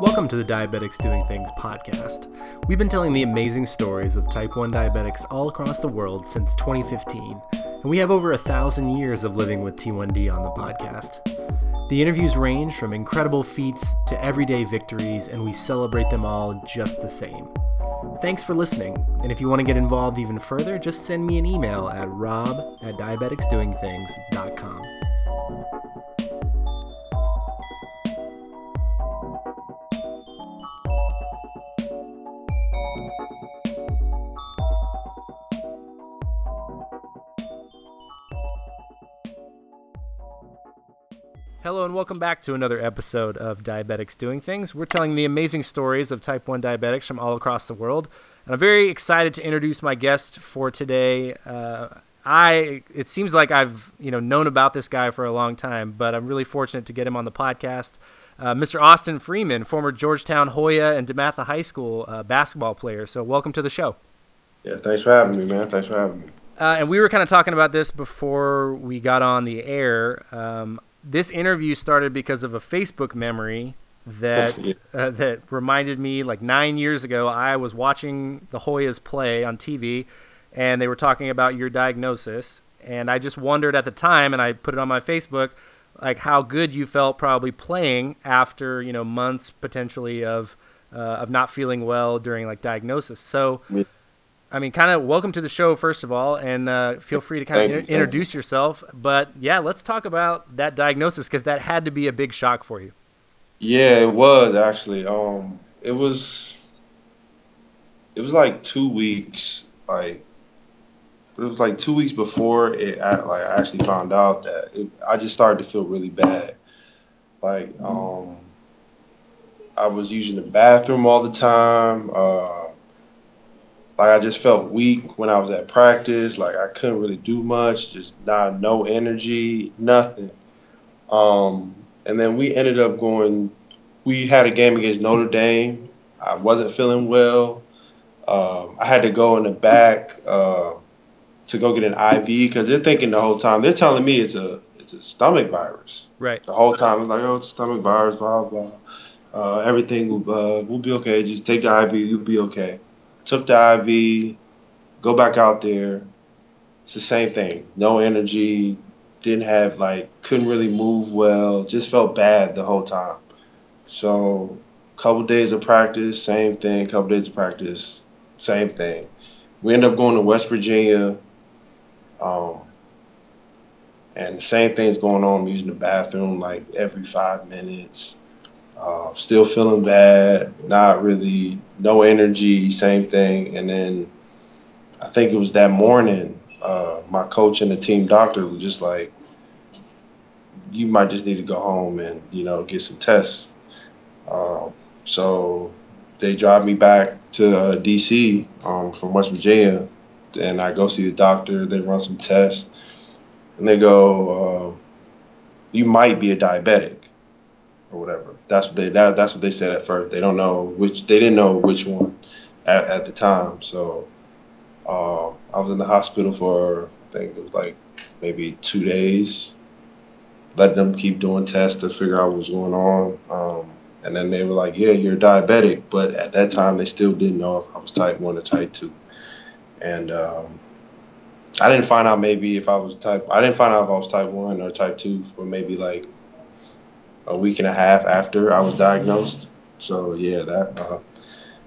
Welcome to the Diabetics Doing Things podcast. We've been telling the amazing stories of type 1 diabetics all across the world since 2015, and we have over a thousand years of living with T1D on the podcast. The interviews range from incredible feats to everyday victories, and we celebrate them all just the same. Thanks for listening, and if you want to get involved even further, just send me an email at rob at diabeticsdoingthings.com. Hello and welcome back to another episode of Diabetics Doing Things. We're telling the amazing stories of type 1 diabetics from all across the world. And I'm very excited to introduce my guest for today. Uh, I it seems like I've you know known about this guy for a long time, but I'm really fortunate to get him on the podcast. Uh, Mr. Austin Freeman, former Georgetown Hoya and DeMatha High School uh, basketball player. So welcome to the show. Yeah, thanks for having me, man. Thanks for having me. Uh, and we were kind of talking about this before we got on the air. Um, this interview started because of a Facebook memory that uh, that reminded me like nine years ago. I was watching the Hoyas play on TV, and they were talking about your diagnosis, and I just wondered at the time, and I put it on my Facebook, like how good you felt probably playing after you know months potentially of uh, of not feeling well during like diagnosis. So. I mean, kind of welcome to the show, first of all, and uh, feel free to kind of in- introduce yourself. But yeah, let's talk about that diagnosis because that had to be a big shock for you. Yeah, it was actually. Um, it was. It was like two weeks. Like it was like two weeks before it. I, like I actually found out that it, I just started to feel really bad. Like um, I was using the bathroom all the time. Uh, like I just felt weak when I was at practice. Like I couldn't really do much. Just not no energy, nothing. Um, and then we ended up going. We had a game against Notre Dame. I wasn't feeling well. Um, I had to go in the back uh, to go get an IV because they're thinking the whole time. They're telling me it's a it's a stomach virus. Right. The whole time, I'm like, oh, it's a stomach virus, blah blah. Uh, everything will uh, will be okay. Just take the IV. You'll be okay. Took the IV. Go back out there. It's the same thing. No energy. Didn't have like couldn't really move well. Just felt bad the whole time. So, couple days of practice, same thing. Couple days of practice, same thing. We end up going to West Virginia. Um, and the same thing's going on. I'm using the bathroom like every five minutes. Uh, still feeling bad, not really, no energy, same thing. And then I think it was that morning, uh, my coach and the team doctor was just like, you might just need to go home and, you know, get some tests. Um, so they drive me back to uh, D.C. Um, from West Virginia, and I go see the doctor. They run some tests, and they go, uh, "You might be a diabetic, or whatever." That's what they that, that's what they said at first. They don't know which they didn't know which one at, at the time. So uh, I was in the hospital for I think it was like maybe two days, letting them keep doing tests to figure out what was going on. Um, and then they were like, "Yeah, you're diabetic," but at that time they still didn't know if I was type one or type two. And um, I didn't find out maybe if I was type. I didn't find out if I was type one or type two for maybe like a week and a half after I was diagnosed. So yeah, that uh,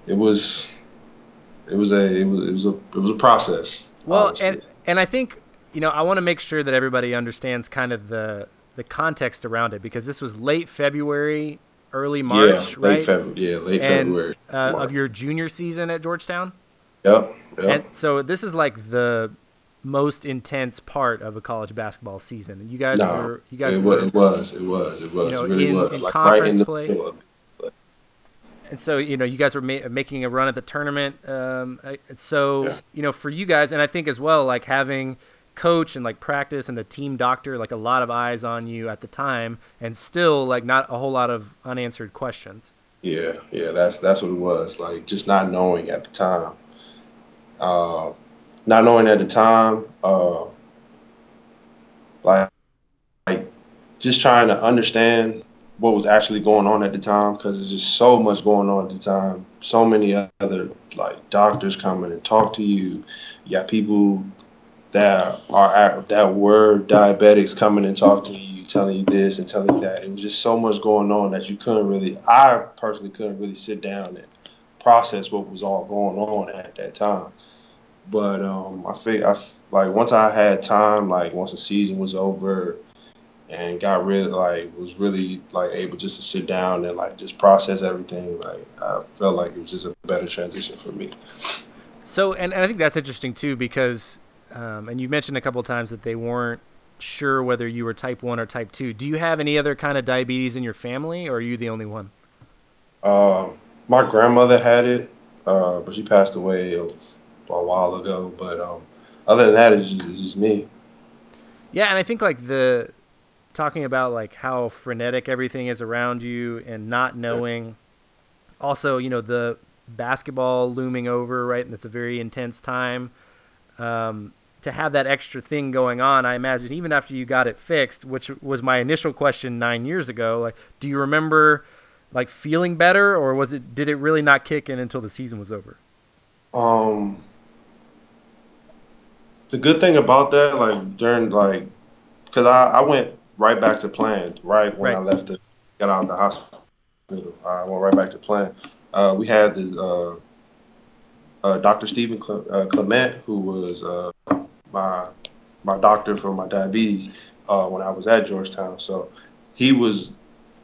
it was it was a it was it was a it was a process. Well, honestly. and and I think you know I want to make sure that everybody understands kind of the the context around it because this was late February, early March, yeah, right? late February, yeah, late and, February uh, of your junior season at Georgetown. Yep, yep. And so this is like the most intense part of a college basketball season. And you guys No, were you guys it, were was, it was, it was, it was, you know, it really in- was. in like right conference in the play. middle and so you know you guys were ma- making a run at the tournament. Um, so Yeah. you know for you guys, and I think as well, like having coach and like practice and the team doctor, like a lot of eyes on you at the time, and still like not a whole lot of unanswered questions. Yeah, yeah, that's that's what it was. Like just not knowing at the time. Uh, not knowing at the time. Uh, like like just trying to understand what was actually going on at the time because there's just so much going on at the time. So many other like doctors coming and talk to you. You got people that are that were diabetics coming and talking to you, telling you this and telling you that. It was just so much going on that you couldn't really. I personally couldn't really sit down and process what was all going on at that time. But um, I think I like once I had time, like once the season was over, and got really like was really like able just to sit down and like just process everything. Like I felt like it was just a better transition for me. So, and, and I think that's interesting too because um, and you've mentioned a couple of times that they weren't sure whether you were type 1 or type 2. Do you have any other kind of diabetes in your family, or are you the only one? Uh, my grandmother had it, uh, but she passed away a, while ago. But um, other than that, it's just, it's just me. Yeah, and I think like the talking about like how frenetic everything is around you and not knowing. Yeah. Also, you know the basketball looming over, right? And it's a very intense time. Um, to have that extra thing going on, I imagine even after you got it fixed, which was my initial question nine years ago. Like, do you remember like feeling better, or was it did it really not kick in until the season was over? Um, the good thing about that, like during like, because I I went right back to playing right when right. I left it, got out of the hospital. I went right back to playing. Uh, we had this. Uh, uh, Dr. Stephen uh, Clement, who was uh, my my doctor for my diabetes uh, when I was at Georgetown. So he was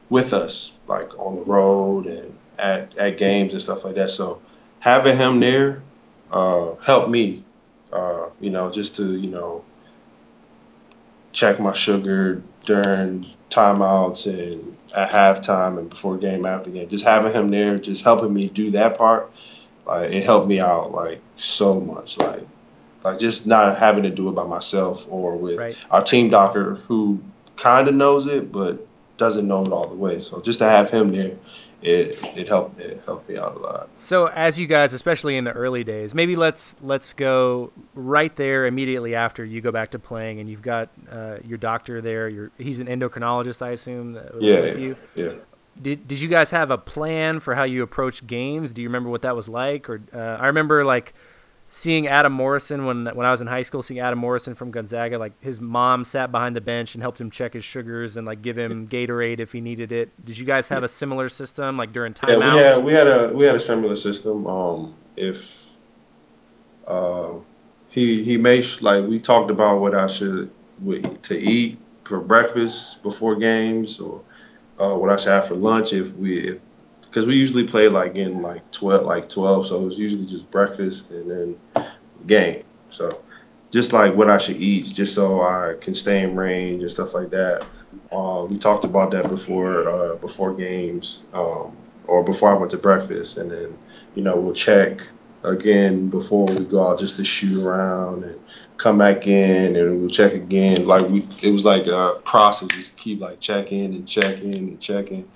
with us, like on the road and at, at games and stuff like that. So having him there uh, helped me, uh, you know, just to, you know, check my sugar during timeouts and at halftime and before game, after game. Just having him there, just helping me do that part, like it helped me out like so much. Like like just not having to do it by myself or with right. our team doctor who kind of knows it but doesn't know it all the way. So just to have him there, it it helped it helped me out a lot. So as you guys, especially in the early days, maybe let's let's go right there immediately after you go back to playing, and you've got uh, your doctor there. Your he's an endocrinologist, I assume. yeah, with you. yeah. Did, did you guys have a plan for how you approach games? Do you remember what that was like? Or uh, I remember like seeing Adam Morrison when when I was in high school, seeing Adam Morrison from Gonzaga, like his mom sat behind the bench and helped him check his sugars and like give him Gatorade if he needed it. Did you guys have a similar system like during timeouts? Yeah, we had we had a we had a similar system. Um, if uh, he he made like we talked about what I should to eat for breakfast before games or uh, what I should have for lunch if we if because we usually play like in like 12 like 12 so it was usually just breakfast and then game. So just like what i should eat just so i can stay in range and stuff like that. Uh, we talked about that before uh, before games um, or before i went to breakfast and then you know we'll check again before we go out just to shoot around and come back in and we'll check again. Like we it was like a process just keep like checking and checking and checking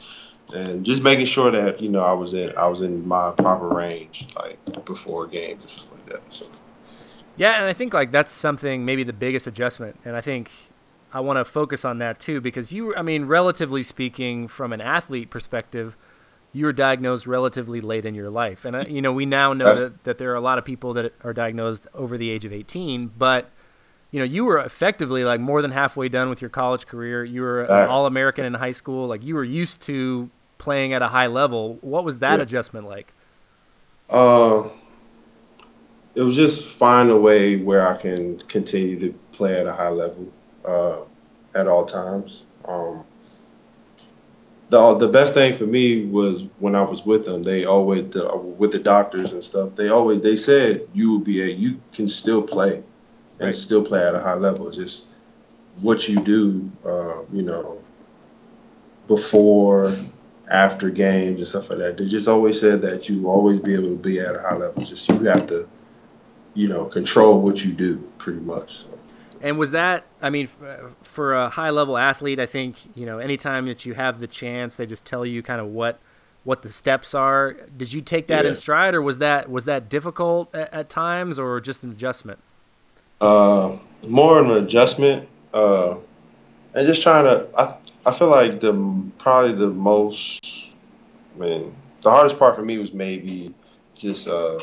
and just making sure that you know I was in I was in my proper range like before games and stuff like that. So. Yeah, and I think like that's something maybe the biggest adjustment, and I think I want to focus on that too because you, I mean, relatively speaking, from an athlete perspective, you were diagnosed relatively late in your life, and uh, you know we now know that, that there are a lot of people that are diagnosed over the age of 18, but you know you were effectively like more than halfway done with your college career. You were an All American in high school, like you were used to playing at a high level. What was that yeah. adjustment like? Uh, it was just find a way where I can continue to play at a high level uh, at all times. Um, the the best thing for me was when I was with them. They always the, with the doctors and stuff. They always they said you will be a you can still play and right. still play at a high level. Just what you do, uh, you know, before after games and stuff like that. They just always said that you will always be able to be at a high level. Just you have to, you know, control what you do pretty much. So. And was that, I mean, for a high level athlete, I think, you know, anytime that you have the chance, they just tell you kind of what what the steps are. Did you take that yeah. in stride or was that was that difficult at, at times or just an adjustment? Uh, more an adjustment. Uh, and just trying to. I I feel like the probably the most. I mean, the hardest part for me was maybe just uh,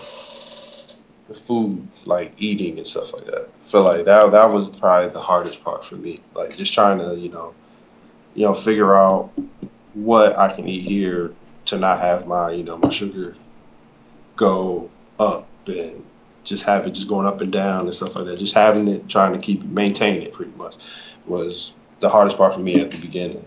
the food, like eating and stuff like that. I feel like that that was probably the hardest part for me. Like just trying to, you know, you know, figure out what I can eat here to not have my, you know, my sugar go up and just have it just going up and down and stuff like that. Just having it, trying to keep maintain it pretty much was the hardest part for me at the beginning.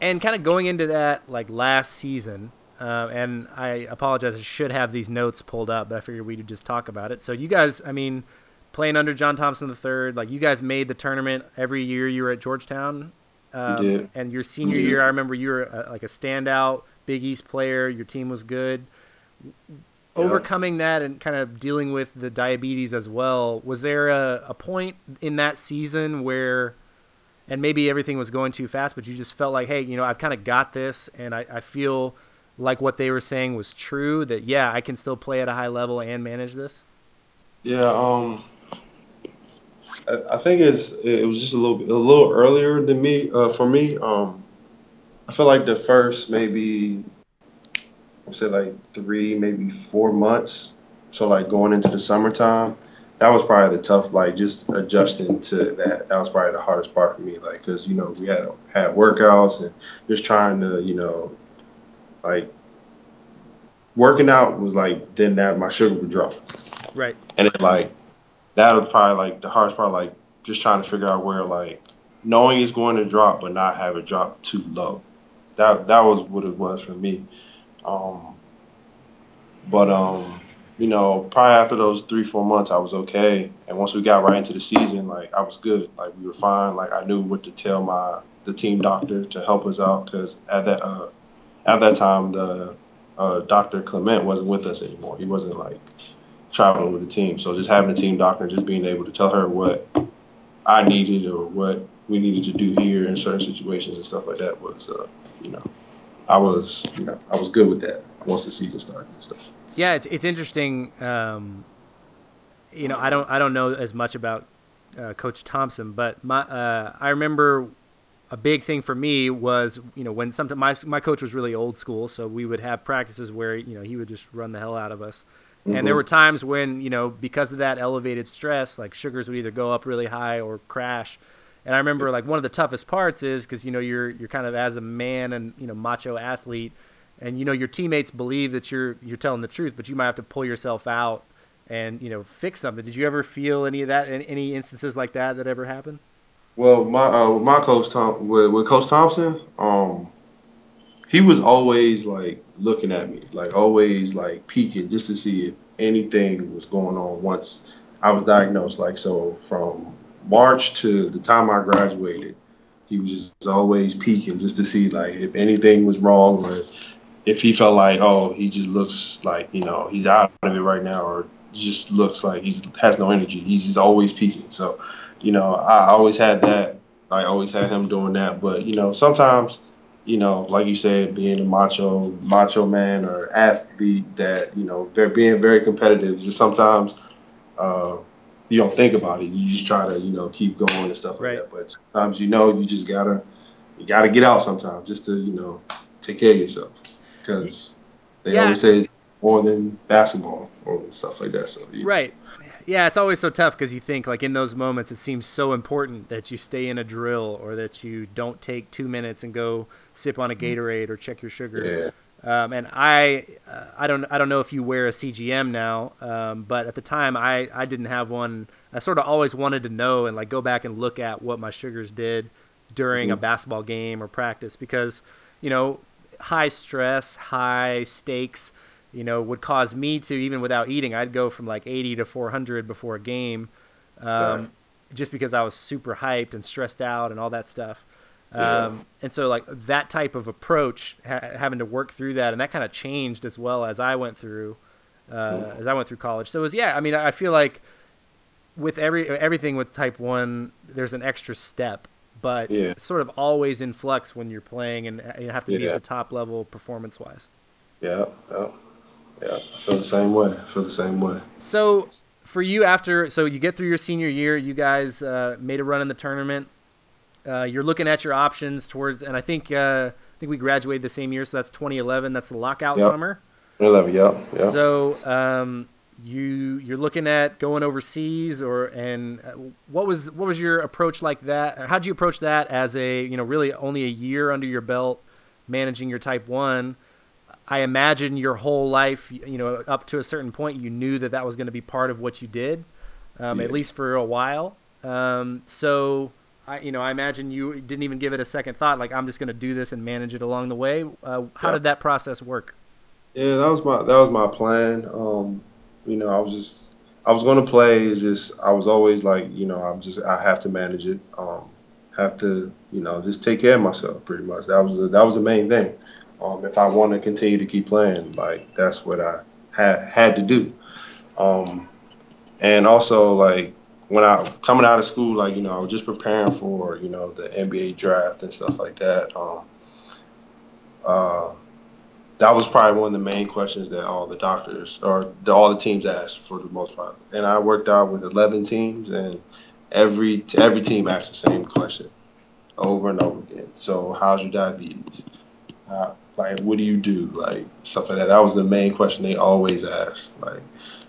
And kind of going into that like last season, uh, and I apologize, I should have these notes pulled up, but I figured we would just talk about it. So you guys, I mean, playing under John Thompson III, like you guys made the tournament every year you were at Georgetown. Um, did. And your senior year, I remember you were a, like a standout Big East player. Your team was good. Overcoming that and kind of dealing with the diabetes as well. Was there a, a point in that season where, and maybe everything was going too fast, but you just felt like, hey, you know, I've kind of got this, and I, I feel like what they were saying was true. That yeah, I can still play at a high level and manage this. Yeah. Um. I, I think it's it was just a little a little earlier than me uh, for me. Um, I feel like the first maybe I say like three, maybe four months. So like going into the summertime, that was probably the tough, like just adjusting to that. That was probably the hardest part for me, like because you know we had had workouts and just trying to you know like working out was like then that my sugar would drop. Right. And it like that was probably like the hardest part, like just trying to figure out where like knowing it's going to drop but not have it drop too low. That that was what it was for me. Um, but um, you know, probably after those three four months, I was okay. And once we got right into the season, like I was good. Like we were fine. Like I knew what to tell my the team doctor to help us out because at that uh, at that time the uh, Dr. Clement wasn't with us anymore. He wasn't like traveling with the team. So just having a team doctor just being able to tell her what I needed or what we needed to do here in certain situations and stuff like that was, uh, you know, I was, you know, I was good with that once the season started and stuff. Yeah, it's it's interesting. Um, you know, I don't I don't know as much about uh, Coach Thompson, but my uh, I remember a big thing for me was you know when sometimes my my coach was really old school, so we would have practices where you know he would just run the hell out of us. Mm-hmm. And there mm-hmm. were times when, you know, because of that elevated stress, like sugars would either go up really high or crash. And I remember like one of the toughest parts is because you know you're you're kind of as a man and you know macho athlete, and you know your teammates believe that you're you're telling the truth, but you might have to pull yourself out and you know fix something. Did you ever feel any of that? Any instances like that that ever happened? Well, my uh, my coach Tom with, with Coach Thompson, um, he was always like looking at me, like always like peeking just to see if anything was going on once I was diagnosed. Like so from March to the time I graduated, he was just always peeking just to see like if anything was wrong or if he felt like oh he just looks like you know he's out of it right now or just looks like he has no energy. He's just always peeking. So you know I always had that. I always had him doing that. But you know sometimes you know, like you said, being a macho macho man or athlete that you know they're being very competitive. Just sometimes uh, you don't think about it. You just try to you know keep going and stuff like right. that. But sometimes you know you just gotta you gotta get out sometimes just to you know take care of yourself because they yeah. always say it's more than basketball or stuff like that. So you, right. Yeah, it's always so tough because you think like in those moments it seems so important that you stay in a drill or that you don't take two minutes and go sip on a Gatorade or check your sugar. Yeah. Um, and I, uh, I don't, I don't know if you wear a CGM now, um, but at the time I, I didn't have one. I sort of always wanted to know and like go back and look at what my sugars did during mm-hmm. a basketball game or practice because, you know, high stress, high stakes, you know, would cause me to even without eating, I'd go from like 80 to 400 before a game, um, yeah. just because I was super hyped and stressed out and all that stuff. Yeah. Um, and so like that type of approach, ha- having to work through that, and that kind of changed as well as I went through, uh, as I went through college. So it was yeah. I mean, I feel like with every everything with type one, there's an extra step, but yeah. sort of always in flux when you're playing, and you have to yeah. be at the top level performance wise. Yeah, yeah, yeah. I feel the same way. I feel the same way. So for you, after so you get through your senior year, you guys uh, made a run in the tournament uh, you're looking at your options towards, and I think uh, I think we graduated the same year, so that's 2011. That's the lockout Yep. summer. 11, yeah, yeah. So um, you you're looking at going overseas, or and uh, what was what was your approach like that? How would you approach that as a you know really only a year under your belt managing your Type One? I imagine your whole life, you know, up to a certain point, you knew that that was going to be part of what you did, um, at least for a while. Um, so. I, you know, I imagine you didn't even give it a second thought. Like, I'm just going to do this and manage it along the way. Uh, how Yeah. did that process work? Yeah, that was my that was my plan. Um, you know, I was just I was gonna play. It's just I was always like, you know, I'm just I have to manage it. Um, have to, you know, just take care of myself. Pretty much. That was the, that was the main thing. Um, if I want to continue to keep playing, like that's what I had had to do. Um, and also like when I coming out of school, like you know, I was just preparing for you know the NBA draft and stuff like that. Um, uh, that was probably one of the main questions that all the doctors or the, all the teams asked for the most part. And I worked out with 11 teams, and every every team asked the same question over and over again. So, how's your diabetes? Uh, like, what do you do? Like stuff like that. That was the main question they always asked. Like,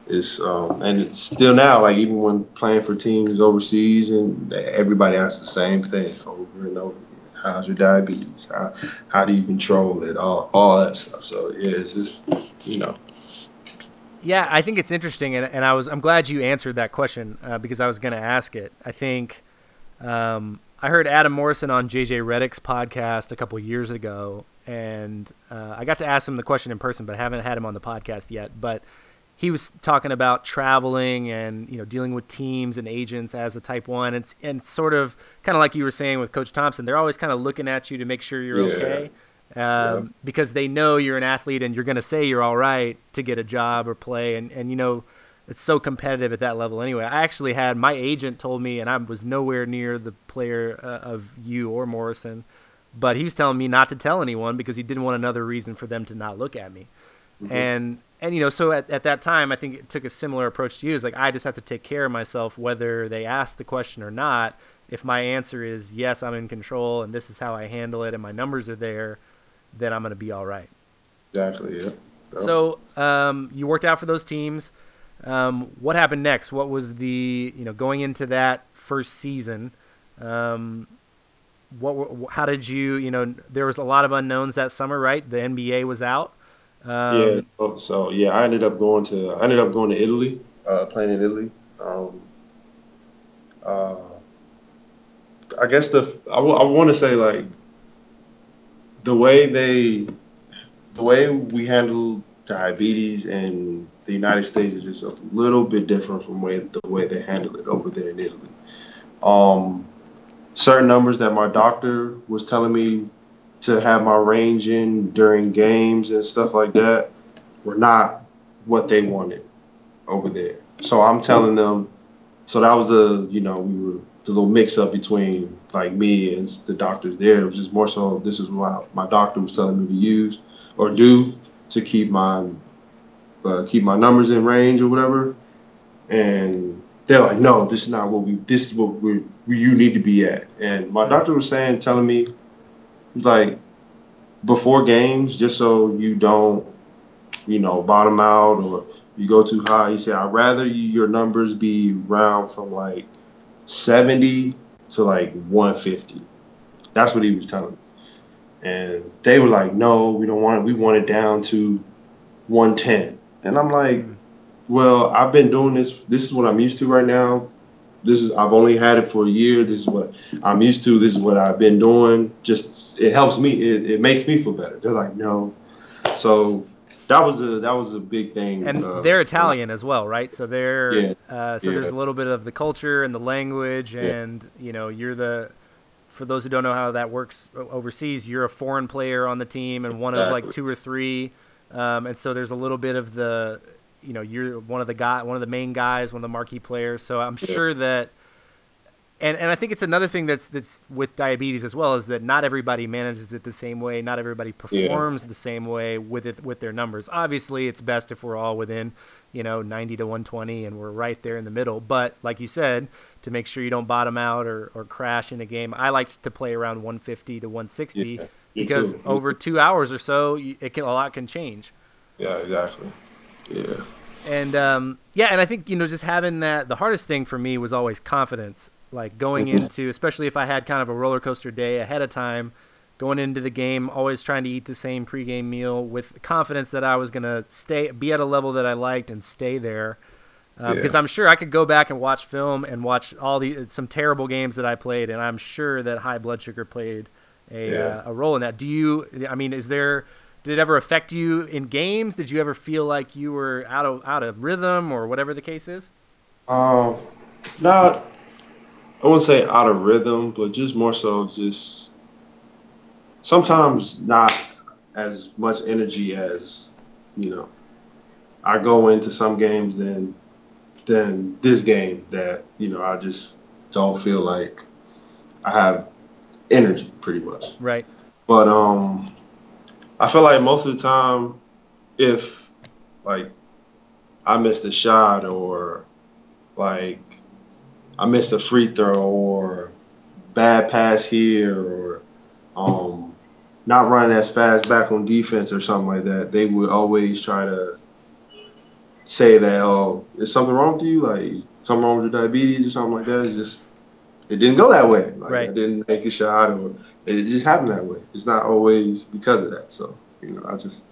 it's um, and it's still now. Like even when playing for teams overseas, and everybody asks the same thing over and over. How's your diabetes? How how do you control it? All all that stuff. So yeah, it's just you know. Yeah, I think it's interesting, and, and I was I'm glad you answered that question uh, because I was going to ask it. I think um, I heard Adam Morrison on JJ Redick's podcast a couple years ago, and uh, I got to ask him the question in person, but I haven't had him on the podcast yet. But he was talking about traveling and you know dealing with teams and agents as a Type One, and and sort of kind of like you were saying with Coach Thompson, they're always kind of looking at you to make sure you're Yeah. okay um, because they know you're an athlete and you're going to say you're all right to get a job or play. And, and, you know, it's so competitive at that level anyway. I actually had my agent told me, and I was nowhere near the player uh, of you or Morrison, but he was telling me not to tell anyone because he didn't want another reason for them to not look at me. And, and, you know, so at, at that time, I think it took a similar approach to you. It's like, I just have to take care of myself, whether they ask the question or not. If my answer is yes, I'm in control and this is how I handle it and my numbers are there, then I'm going to be all right. Exactly. Yeah. So um, you worked out for those teams. Um, what happened next? What was the you know going into that first season? Um, what how did you you know there was a lot of unknowns that summer, right? The NBA was out. Um, yeah. So, yeah, I ended up going to I ended up going to Italy, uh, playing in Italy. Um, uh, I guess the I, want to say like the way they the way we handle diabetes in the United States is just a little bit different from way the way they handle it over there in Italy. Um, certain numbers that my doctor was telling me to have my range in during games and stuff like that were not what they wanted over there. So I'm telling them. So that was the you know we were the little mix up between like me and the doctors there. It was just more so this is what my doctor was telling me to use or do to keep my uh, keep my numbers in range or whatever. And they're like, no, this is not what we. This is what we you need to be at. And my doctor was saying, telling me, like, before games, just so you don't, you know, bottom out or you go too high. He said, I'd rather you, your numbers be round from like 70 to like 150. That's what he was telling me. And they were like, no, we don't want it. We want it down to 110. And I'm like, mm. well, I've been doing this. This is what I'm used to right now. This is I've only had it for a year. This is what I'm used to. This is what I've been doing. Just it helps me. It, it makes me feel better. They're like, no. So that was a that was a big thing. and uh, they're Italian as well, right? So they're Yeah. uh, so Yeah. there's a little bit of the culture and the language, Yeah. and you know you're the for those who don't know how that works overseas, you're a foreign player on the team and one of like two or three, um, and so there's a little bit of the you know you're one of the guy one of the main guys, one of the marquee players. So I'm sure that and and I think it's another thing that's that's with diabetes as well is that not everybody manages it the same way. Not everybody performs yeah. the same way with it with their numbers. Obviously, it's best if we're all within, you know, 90 to 120 and we're right there in the middle. But like you said, to make sure you don't bottom out or, or crash in a game, I like to play around 150 to 160 yeah, because too. over two hours or so, it can a lot can change. Yeah, exactly. Yeah. And um, yeah, and I think you know just having that. The hardest thing for me was always confidence like going into, especially if I had kind of a roller coaster day ahead of time, going into the game, always trying to eat the same pregame meal with confidence that I was gonna stay, be at a level that I liked and stay there. Uh, yeah. Because I'm sure I could go back and watch film and watch all the some terrible games that I played, and I'm sure that high blood sugar played a yeah. uh, a role in that. Do you? I mean, is there? Did it ever affect you in games? Did you ever feel like you were out of out of rhythm or whatever the case is? Um, not I wouldn't say out of rhythm, but just more so just sometimes not as much energy as you know. I go into some games than than this game that you know I just don't feel like I have energy pretty much. Right. But um, I feel like most of the time, if like I missed a shot or like I missed a free throw or bad pass here or um, not running as fast back on defense or something like that, they would always try to say that, oh, is something wrong with you? Like something wrong with your diabetes or something like that. Just it didn't go that way. Like right. I didn't make a shot or it just happened that way. It's not always because of that. So, you know, I just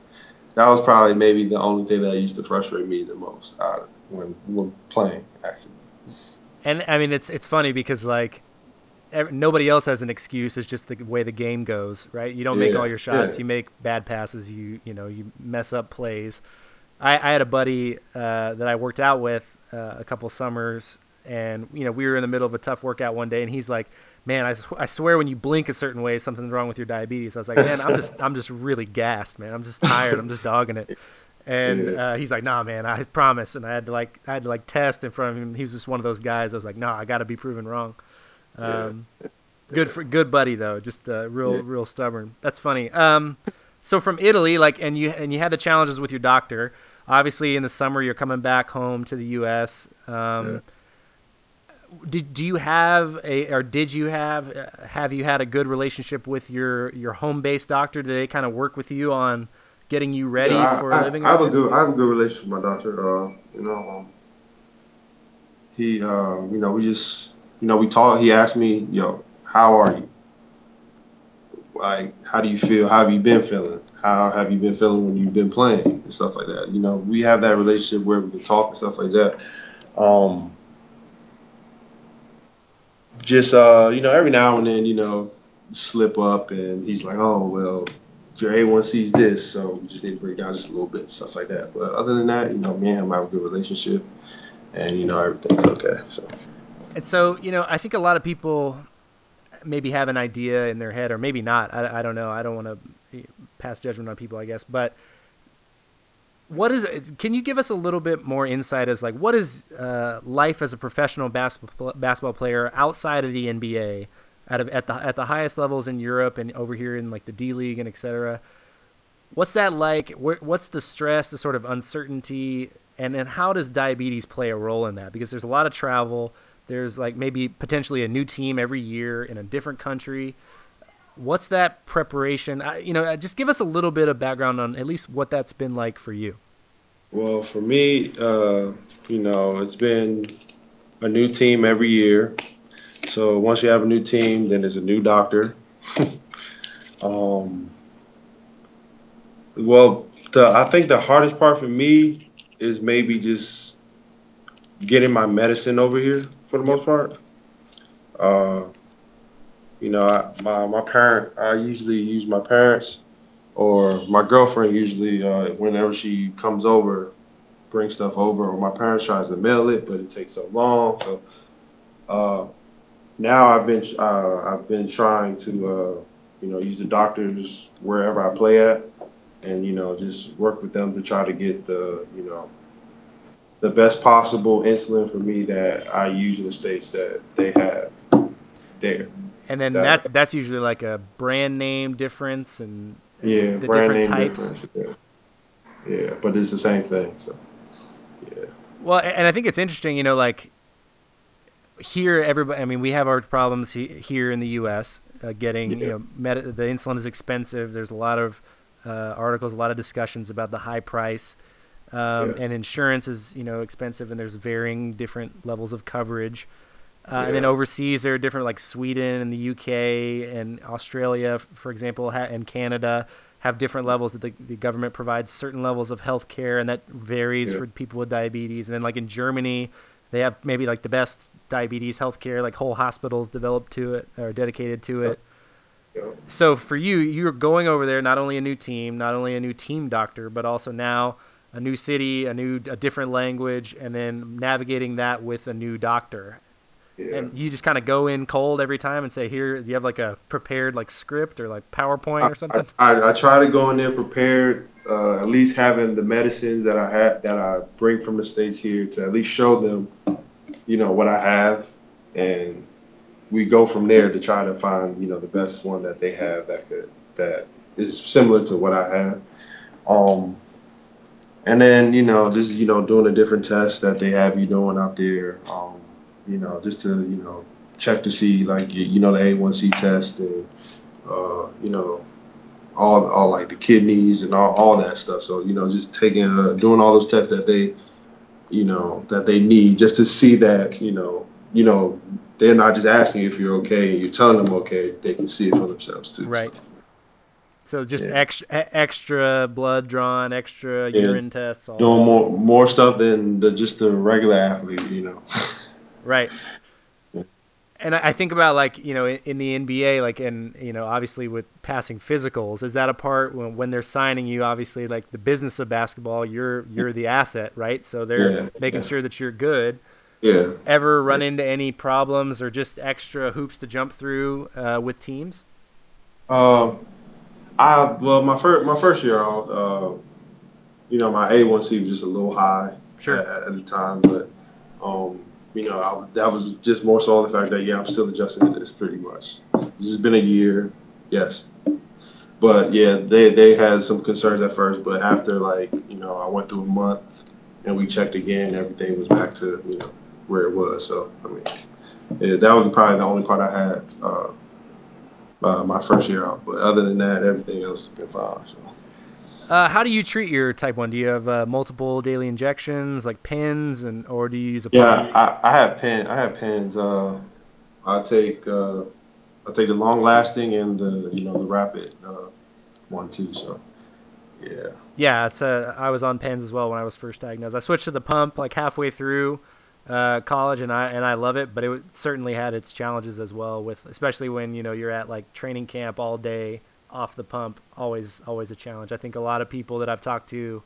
that was probably maybe the only thing that used to frustrate me the most uh, when when playing actually. And I mean, it's it's funny because like nobody else has an excuse. It's just the way the game goes, right? You don't make all your shots. Yeah. You make bad passes. You you know you mess up plays. I, I had a buddy uh, that I worked out with uh, a couple summers, and you know we were in the middle of a tough workout one day, and he's like, "Man, I, I swear when you blink a certain way, something's wrong with your diabetes." I was like, "Man, I'm just I'm just really gassed, man. I'm just tired. I'm just dogging it." And uh, he's like, "Nah, man, I promise." And I had to like, I had to like test in front of him. He was just one of those guys. I was like, "Nah, I got to be proven wrong." Um. Good for good buddy though, just uh, real real stubborn. That's funny. Um, so from Italy, like, and you and you had the challenges with your doctor. Obviously, in the summer, you're coming back home to the U.S. Um. Did do you have a or did you have uh, have you had a good relationship with your your home based doctor? Did they kind of work with you on getting you ready yeah, for I, living? I, I have a good I have a good relationship with my doctor. Uh, you know, um, he uh, you know we just you know we talked. He asked me, yo, how are you? Like, how do you feel? How have you been feeling? How have you been feeling when you've been playing and stuff like that? You know, we have that relationship where we can talk and stuff like that. Um, just uh, you know, every now and then, you know, slip up, and he's like, "Oh well, your A1C is this, so we just need to break down just a little bit, stuff like that. But other than that, you know, me and him have a good relationship, and you know everything's okay. So. And so, you know, I think a lot of people maybe have an idea in their head, or maybe not. I, I don't know. I don't want to pass judgment on people, I guess. But what is? Can you give us a little bit more insight as like what is uh, life as a professional basketball basketball player outside of the NBA? at, at the at the highest levels in Europe and over here in like the D League and etc. What's that like? What's the stress, the sort of uncertainty, and then how does diabetes play a role in that? Because there's a lot of travel. There's like maybe potentially a new team every year in a different country. What's that preparation? you know, just give us a little bit of background on at least what that's been like for you. Well, for me, uh, you know, it's been a new team every year. So once you have a new team, then there's a new doctor. um, well, the I think the hardest part for me is maybe just getting my medicine over here for the most part. Uh, you know, I, my my parent, I usually use my parents or my girlfriend usually uh, whenever she comes over, bring stuff over, or my parents tries to mail it, but it takes so long. So uh, now I've been uh, I've been trying to uh, you know use the doctors wherever I play at, and you know just work with them to try to get the you know the best possible insulin for me that I use in the states that they have there. And then That- that's that's usually like a brand name difference and Yeah, the brand different name types. difference. Yeah. yeah, but it's the same thing. So yeah, Well, and I think it's interesting, you know, like here, everybody. I mean, we have our problems he, here in the U.S. Uh, getting, you know, med- the insulin is expensive. There's a lot of uh, articles, a lot of discussions about the high price, um, Yeah. and insurance is, you know, expensive, and there's varying different levels of coverage. Uh, And then overseas, there are different, like Sweden and the UK and Australia, for example, ha- and Canada have different levels that the, the government provides certain levels of health care, and that varies Yeah. for people with diabetes. And then, like in Germany, they have maybe like the best diabetes health care, like whole hospitals developed to it or dedicated to it. yeah. So for you, you're going over there, not only a new team, not only a new team doctor, but also now a new city, a new, a different language, and then navigating that with a new doctor yeah. and you just kind of go in cold every time and say here you have like a prepared like script or like powerpoint or something I, I, I try to go in there prepared, uh, at least having the medicines that I have that I bring from the states here to at least show them, you know, what I have, and we go from there to try to find you know the best one that they have that could that is similar to what I have. Um, and then you know just you know doing the different tests that they have you doing out there. Um, you know just to you know check to see like you, you know the A1C test and uh, you know, all all like the kidneys and all, all that stuff. So you know, just taking uh, doing all those tests that they, you know, that they need just to see that you know, you know, they're not just asking if you're okay and you're telling them okay. They can see it for themselves too. right so just Yeah. extra extra blood drawn extra Yeah. urine tests all Doing more more stuff than the just the regular athlete. You know. right and I think about like you know in, the NBA like and you know obviously with passing physicals is that a part when, when they're signing you obviously like the business of basketball you're you're the asset right so they're Yeah, making yeah. sure that you're good yeah. ever run into any problems or just extra hoops to jump through uh, with teams? Um, I well, my first my first year out, uh, you know, my A1C was just a little high Sure. at, at the time, but um, you know, I, that was just more so the fact that yeah, I'm still adjusting to this pretty much. This has been a year, yes, but yeah, they they had some concerns at first, but after like you know, I went through a month and we checked again, everything was back to you know where it was. So I mean, yeah, that was probably the only part I had. Uh, uh, my first year out. But other than that, everything else has been fine. So. Uh, how do you treat your type one? Do you have uh, multiple daily injections, like pins, and or do you use a Yeah, pump? I, I have pen. I have pens. Uh, I take uh, I take the long lasting and the you know the rapid uh, one too. So yeah, Yeah, it's uh, I was on pens as well when I was first diagnosed. I switched to the pump like halfway through uh, college, and I and I love it, but it certainly had its challenges as well. With especially when you know you're at like training camp all day off the pump, always always a challenge. I think a lot of people that I've talked to,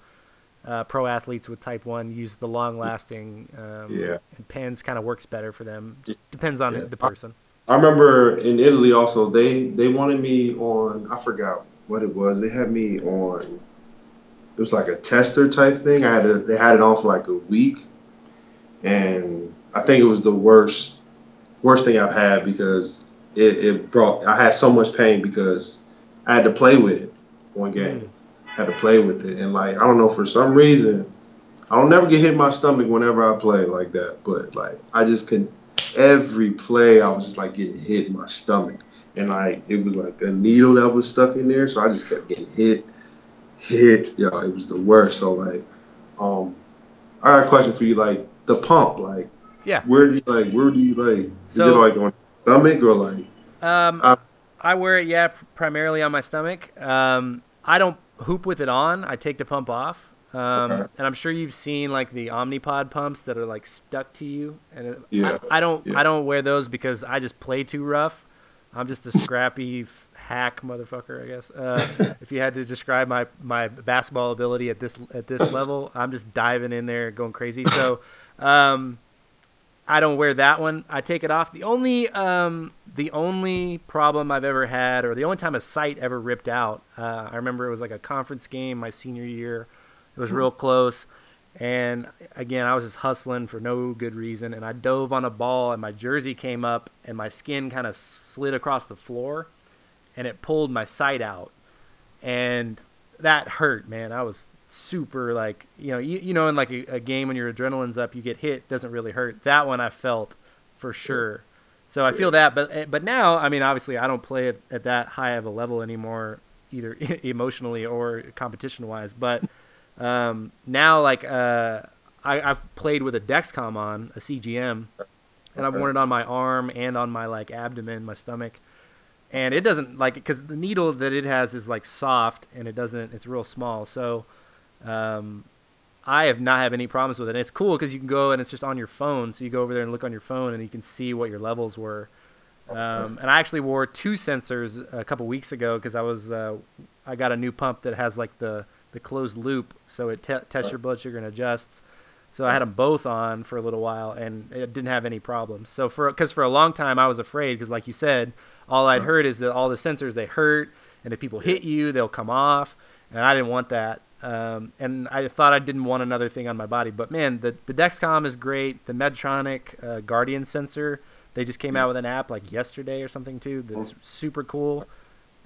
uh, pro athletes with type one, use the long lasting. Um, Yeah. And pens kind of works better for them. Just depends on Yeah. the person. I remember in Italy also they they wanted me on. I forgot what it was. They had me on. It was like a tester type thing. I had a, they had it on for like a week, and I think it was the worst worst thing I've had because it, it brought I had so much pain because I had to play with it one game. Had to play with it, and like I don't know for some reason, I don't never get hit in my stomach whenever I play like that. But like I just couldn't. Every play, I was just like getting hit in my stomach, and like it was like a needle that was stuck in there, so I just kept getting hit, hit. Yo, it was the worst. So like, um, I got a question for you. Like the pump, like Yeah. where do you like? Where do you like? Is it So- like on stomach or like? Um, Uh, I wear it, yeah, primarily on my stomach. Um, I don't hoop with it on. I take the pump off. Um, Okay. and I'm sure you've seen like the Omnipod pumps that are like stuck to you. And it, Yeah, I, I don't, yeah. I don't wear those because I just play too rough. I'm just a scrappy hack motherfucker, I guess. Uh, if you had to describe my, my basketball ability at this at this level, I'm just diving in there, going crazy. So, um, I don't wear that one. I take it off. The only um, the only problem I've ever had, or the only time a site ever ripped out, uh, I remember it was like a conference game my senior year. It was real close, And again, I was just hustling for no good reason, and I dove on a ball, and my jersey came up, and my skin kind of slid across the floor, and it pulled my site out, and that hurt, man. I was super like you know you, you know in like a, a game when your adrenaline's up, you get hit, doesn't really hurt. That one I felt for sure. So I feel that, but eh, but now I mean obviously I don't play at, at that high of a level anymore, either emotionally or competition wise. But um, now like uh, I, I've played with a Dexcom on a CGM, and I've worn it on my arm and on my like abdomen, my stomach, and it doesn't like because the needle that it has is like soft and it doesn't it's real small. So um, I have not had any problems with it. And it's cool because you can go and it's just on your phone, so you go over there and look on your phone and you can see what your levels were. Um, and I actually wore two sensors a couple weeks ago because I was uh, I got a new pump that has like the the closed loop, so it te- tests your blood sugar and adjusts. So I had them both on for a little while, and it didn't have any problems. So for because for a long time I was afraid because, like you said, all I'd heard is that all the sensors they hurt, and if people hit you, they'll come off, and I didn't want that. Um, and I thought I didn't want another thing on my body, but man, the the Dexcom is great. The Medtronic uh, Guardian sensor, they just came out with an app like yesterday or something too. That's super cool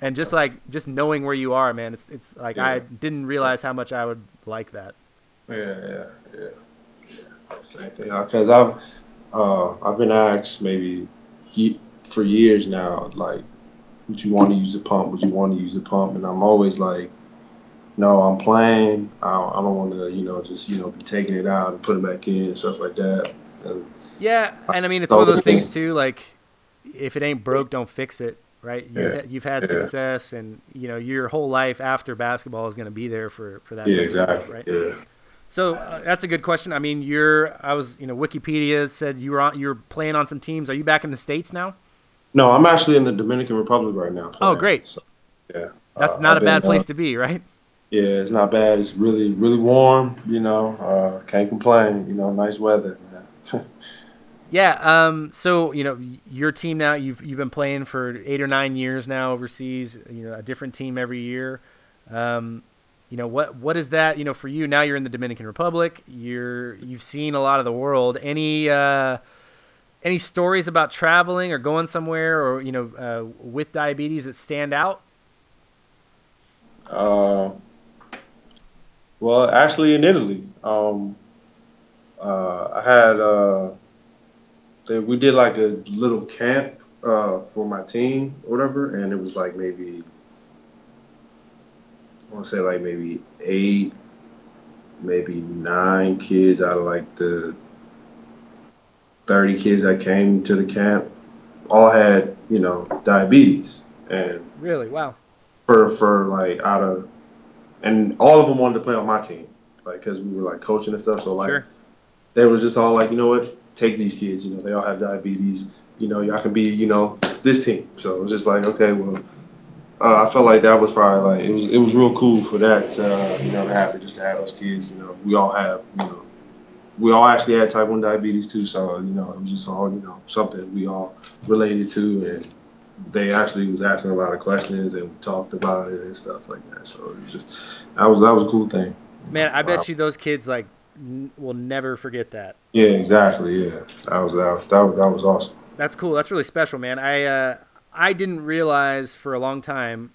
and just like just knowing where you are, man, it's it's like yeah. I didn't realize how much I would like that. Yeah, yeah, yeah. Same thing. Because I've uh, I've been asked maybe for years now, like, would you want to use the pump? Would you want to use the pump? And I'm always like, no, I'm playing. I don't, don't want to, you know, just you know, be taking it out and putting it back in and stuff like that. And yeah, and I mean, it's one of those things too. Like, if it ain't broke, don't fix it right? You've, yeah. had, you've had yeah. success, and you know your whole life after basketball is going to be there for for that. Yeah, exactly. Stuff, right? Yeah. So uh, that's a good question. I mean, you're I was you know Wikipedia said you were on you're playing on some teams. Are you back in the states now? No, I'm actually in the Dominican Republic right now. Playing. Oh, great. So, yeah. That's uh, not I've a bad been, place uh, to be, right? Yeah, it's not bad. It's really really warm. You know, uh, can't complain. You know, nice weather. Yeah. Um, so you know your team now. You've you've been playing for eight or nine years now overseas. You know a different team every year. Um, you know what what is that? You know for you now you're in the Dominican Republic. You're you've seen a lot of the world. Any uh, any stories about traveling or going somewhere or you know uh, with diabetes that stand out? Uh, well, actually in Italy, um, uh, I had uh, we did like a little camp uh, for my team or whatever, and it was like maybe I want to say like maybe eight, maybe nine kids out of like the thirty kids that came to the camp, all had you know diabetes. And really? Wow. for for like out of and all of them wanted to play on my team like because we were like coaching and stuff so like sure. they was just all like you know what take these kids. You know, they all have diabetes. You know, y'all can be, you know, this team. So it was just like, okay, well, uh, I felt like that was probably like it was it was real cool for that, uh, you know, to happen just to have those kids. You know, we all have, you know, we all actually had type one diabetes too. So you know, it was just all you know something we all related to, and they actually was asking a lot of questions and talked about it and stuff like that. So it was just that was that was a cool thing. Man, I bet wow. you those kids like n- will never forget that. Yeah, exactly. Yeah, that was that was, that was, that was awesome. That's cool. That's really special, man. I uh, I didn't realize for a long time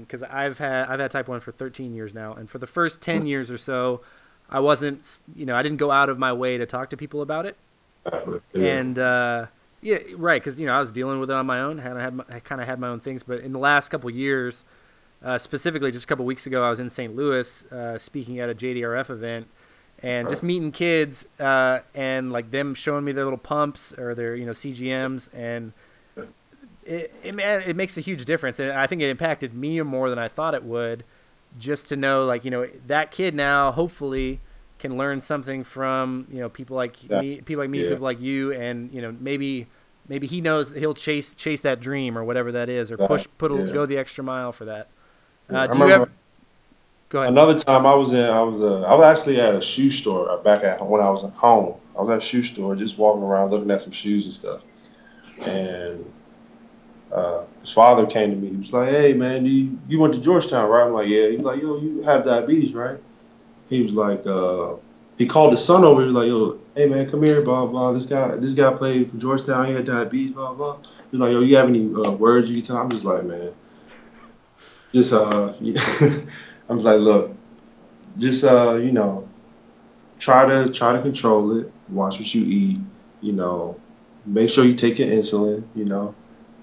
because um, I've had I've had type one for 13 years now, and for the first 10 years or so, I wasn't you know I didn't go out of my way to talk to people about it, yeah. and uh, yeah, right, because you know I was dealing with it on my own, and I had my, I kind of had my own things, but in the last couple years. Uh, specifically, just a couple weeks ago, I was in St. Louis uh, speaking at a JDRF event, and just meeting kids uh, and like them showing me their little pumps or their you know CGMs and it, it man it makes a huge difference and I think it impacted me more than I thought it would just to know like you know that kid now hopefully can learn something from you know people like yeah. me people like me yeah. people like you and you know maybe maybe he knows he'll chase chase that dream or whatever that is or push put yeah. go the extra mile for that uh, do you ever Go ahead. Another time I was in, I was uh, I was actually at a shoe store back at when I was at home. I was at a shoe store just walking around looking at some shoes and stuff. And uh, his father came to me. He was like, "Hey man, you you went to Georgetown, right?" I'm like, "Yeah." He's like, "Yo, you have diabetes, right?" He was like, uh, he called his son over. He was like, "Yo, hey man, come here, blah blah. This guy, this guy played for Georgetown. He had diabetes, blah blah." He's like, "Yo, you have any uh, words you can tell?" I'm just like, man, just uh, I'm like, look, just uh, you know, try to try to control it. Watch what you eat. You know, make sure you take your insulin. You know,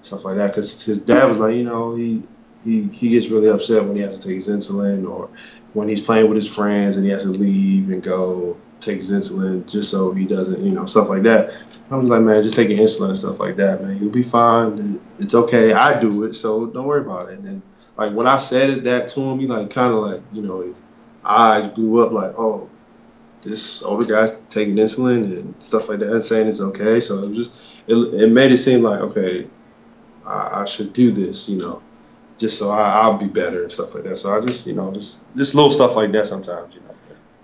stuff like that. Because his dad was like, you know, he he he gets really upset when he has to take his insulin or when he's playing with his friends and he has to leave and go take his insulin just so he doesn't, you know, stuff like that. I was like, man, just take your insulin and stuff like that, man. You'll be fine. It's okay. I do it, so don't worry about it. And like when I said that to him, he like kind of like, you know, his eyes blew up like, oh, this older guy's taking insulin and stuff like that and saying it's okay. So it just it, it made it seem like okay, I, I should do this, you know just so I, will be better and stuff like that. So I just, you know, just just little stuff like that sometimes, you know.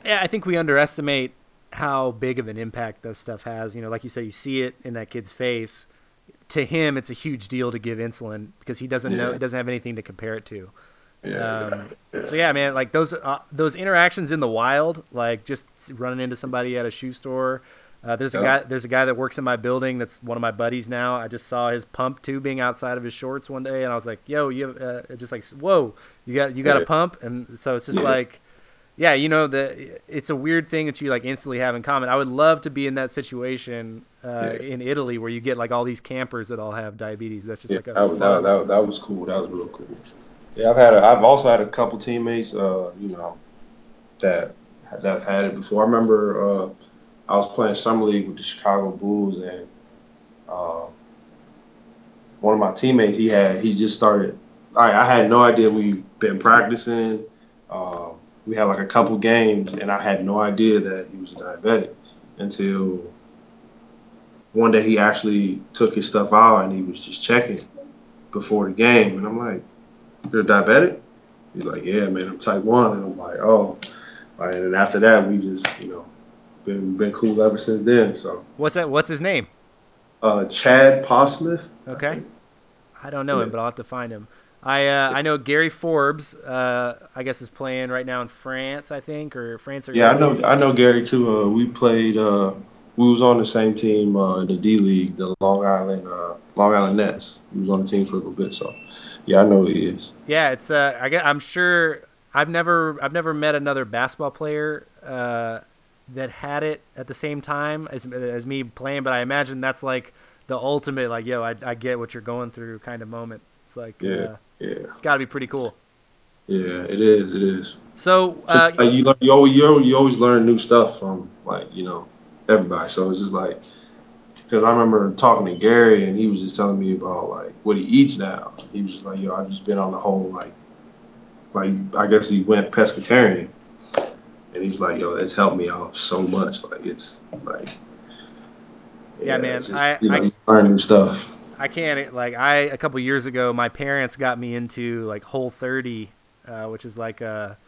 Yeah, I think we underestimate how big of an impact that stuff has. You know, like you said, you see it in that kid's face. To him, it's a huge deal to give insulin because he doesn't yeah. know, it doesn't have anything to compare it to. Yeah, um, yeah. So yeah, man, like those uh, those interactions in the wild, like just running into somebody at a shoe store, uh, there's a guy. There's a guy that works in my building. That's one of my buddies now. I just saw his pump tubing outside of his shorts one day, and I was like, "Yo, you have, uh, just like, whoa, you got you got yeah. a pump?" And so it's just like, yeah, you know, the it's a weird thing that you like instantly have in common. I would love to be in that situation uh, yeah. in Italy where you get like all these campers that all have diabetes. That's just yeah, like a that was, that, that, that, was cool. That was real cool. Yeah, I've had a, I've also had a couple teammates, uh, you know, that that had it before. I remember. I was playing summer league with the Chicago Bulls, and uh, one of my teammates, he had he just started. I, I had no idea we've been practicing. Uh, we had like a couple games, and I had no idea that he was a diabetic until one day he actually took his stuff out and he was just checking before the game, and I'm like, "You're diabetic?" He's like, "Yeah, man, I'm type one," and I'm like, "Oh." and then after that, we just, you know, been been cool ever since then. So what's that? What's his name? Uh, Chad Posmith. Okay, I, I don't know yeah. him, but I'll have to find him. I uh, I know Gary Forbes. Uh, I guess is playing right now in France, I think, or France or yeah. I know I know Gary too. Uh, we played. Uh, we was on the same team uh, in the D League, the Long Island uh, Long Island Nets. He was on the team for a little bit, so yeah, I know who he is. Yeah, it's uh, I guess, I'm sure. I've never I've never met another basketball player uh, that had it at the same time as as me playing, but I imagine that's like the ultimate like yo, I, I get what you're going through kind of moment. It's like yeah, uh, yeah, got to be pretty cool. Yeah, it is. It is. So uh, like you, you always you always learn new stuff from like you know everybody. So it's just like because I remember talking to Gary and he was just telling me about like what he eats now. He was just like, yo, I've just been on the whole like like I guess he went pescatarian and he's like, "Yo, that's helped me out so much. Like it's like." Yeah, yeah man. Just, I, you know, I learning stuff. I can't like I a couple years ago, my parents got me into like Whole 30, uh, which is like a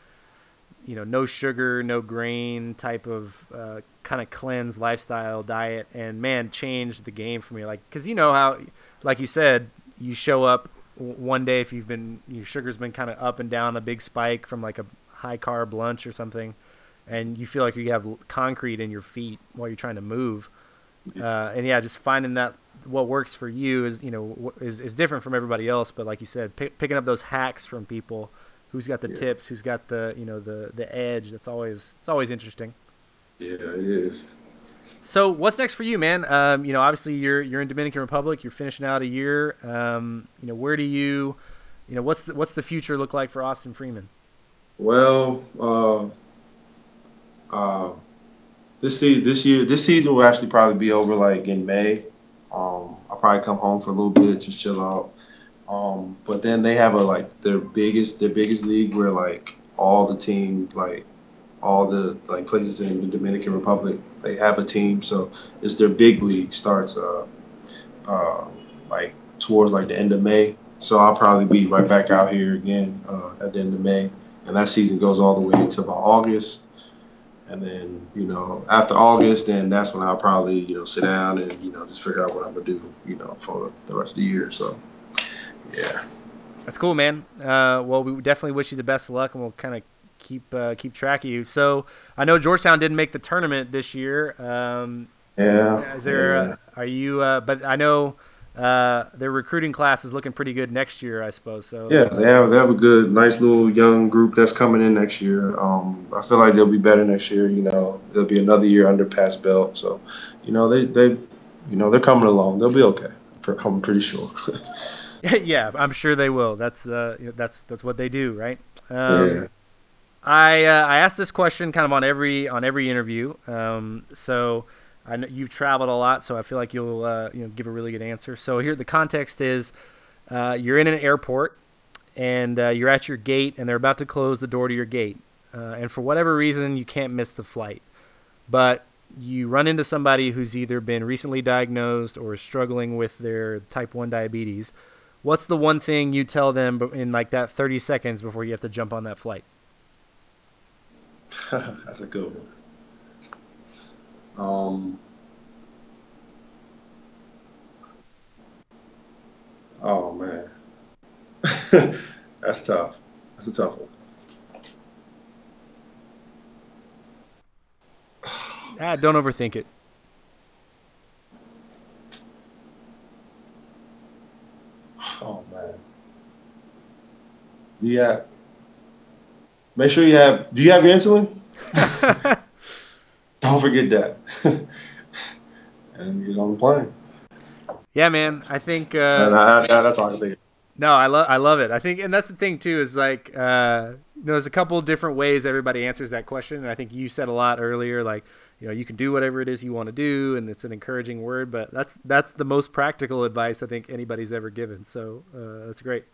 you know no sugar, no grain type of uh, kind of cleanse lifestyle diet, and man, changed the game for me. Like, cause you know how, like you said, you show up one day if you've been your sugar's been kind of up and down, a big spike from like a high carb lunch or something and you feel like you have concrete in your feet while you're trying to move. Uh, and yeah, just finding that what works for you is you know is, is different from everybody else. But like you said, pick, picking up those hacks from people, who's got the yeah. tips, who's got the you know the the edge. That's always it's always interesting. Yeah, it is. So what's next for you, man? Um, you know, obviously you're you're in Dominican Republic. You're finishing out a year. Um, you know, where do you, you know, what's the, what's the future look like for Austin Freeman? Well, uh, uh, this season, this year, this season will actually probably be over like in May. Um, I'll probably come home for a little bit, just chill out. Um, but then they have a like their biggest their biggest league where like all the team like all the like places in the Dominican Republic they have a team. So it's their big league starts uh, uh, like towards like the end of May. So I'll probably be right back out here again uh, at the end of May, and that season goes all the way until about August. And then, you know, after August, then that's when I'll probably, you know, sit down and, you know, just figure out what I'm going to do, you know, for the rest of the year. So, yeah. That's cool, man. Uh, well, we definitely wish you the best of luck, and we'll kind of keep uh, keep track of you. So I know Georgetown didn't make the tournament this year. Um, yeah. Is there? yeah. Uh, are you? Uh, but I know uh, their recruiting class is looking pretty good next year, I suppose. So Yeah, they have they have a good, nice little young group that's coming in next year. Um, I feel like they'll be better next year. You know, it'll be another year under Pat's belt. So, you know, they they, you know, they're coming along. They'll be okay. I'm pretty sure. yeah, I'm sure they will. That's uh, that's that's what they do, right? Um, yeah. I uh, I asked this question kind of on every on every interview. Um, so I know you've traveled a lot, so I feel like you'll uh, you know give a really good answer. So here the context is uh, you're in an airport and uh, you're at your gate and they're about to close the door to your gate, uh, and for whatever reason you can't miss the flight, but you run into somebody who's either been recently diagnosed or is struggling with their type 1 diabetes. What's the one thing you tell them in like that 30 seconds before you have to jump on that flight? That's a good one. Um, oh man, that's tough. That's a tough one. Ah, don't overthink it. Oh man. Yeah. Make sure you have. Do you have your insulin? Don't forget that. and get on the plane. Yeah, man. I think. Uh, and I, I, that's all I think. No, I love I love it. I think, and that's the thing too is like, uh, you know, there's a couple different ways everybody answers that question, and I think you said a lot earlier, like, you know, you can do whatever it is you want to do, and it's an encouraging word, but that's that's the most practical advice I think anybody's ever given. So uh, that's great.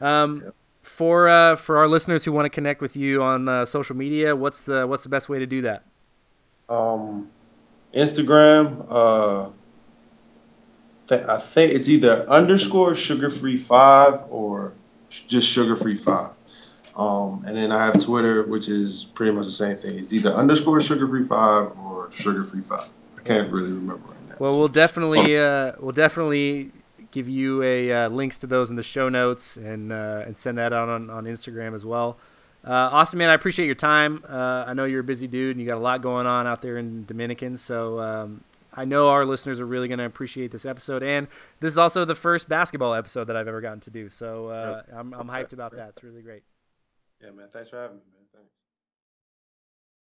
Um, yep. For uh, for our listeners who want to connect with you on uh, social media, what's the what's the best way to do that? Um, Instagram. Uh, I think it's either underscore sugar free five or just sugar free five. Um, and then I have Twitter, which is pretty much the same thing. It's either underscore sugar free five or sugar free five. I can't really remember right now. Well, so. we'll definitely uh, we'll definitely give you a uh, links to those in the show notes and uh, and send that out on, on Instagram as well. Uh, Austin, man, I appreciate your time. Uh, I know you're a busy dude and you got a lot going on out there in Dominican. So um, I know our listeners are really going to appreciate this episode. And this is also the first basketball episode that I've ever gotten to do. So uh, I'm, I'm hyped about that. It's really great. Yeah, man. Thanks for having me.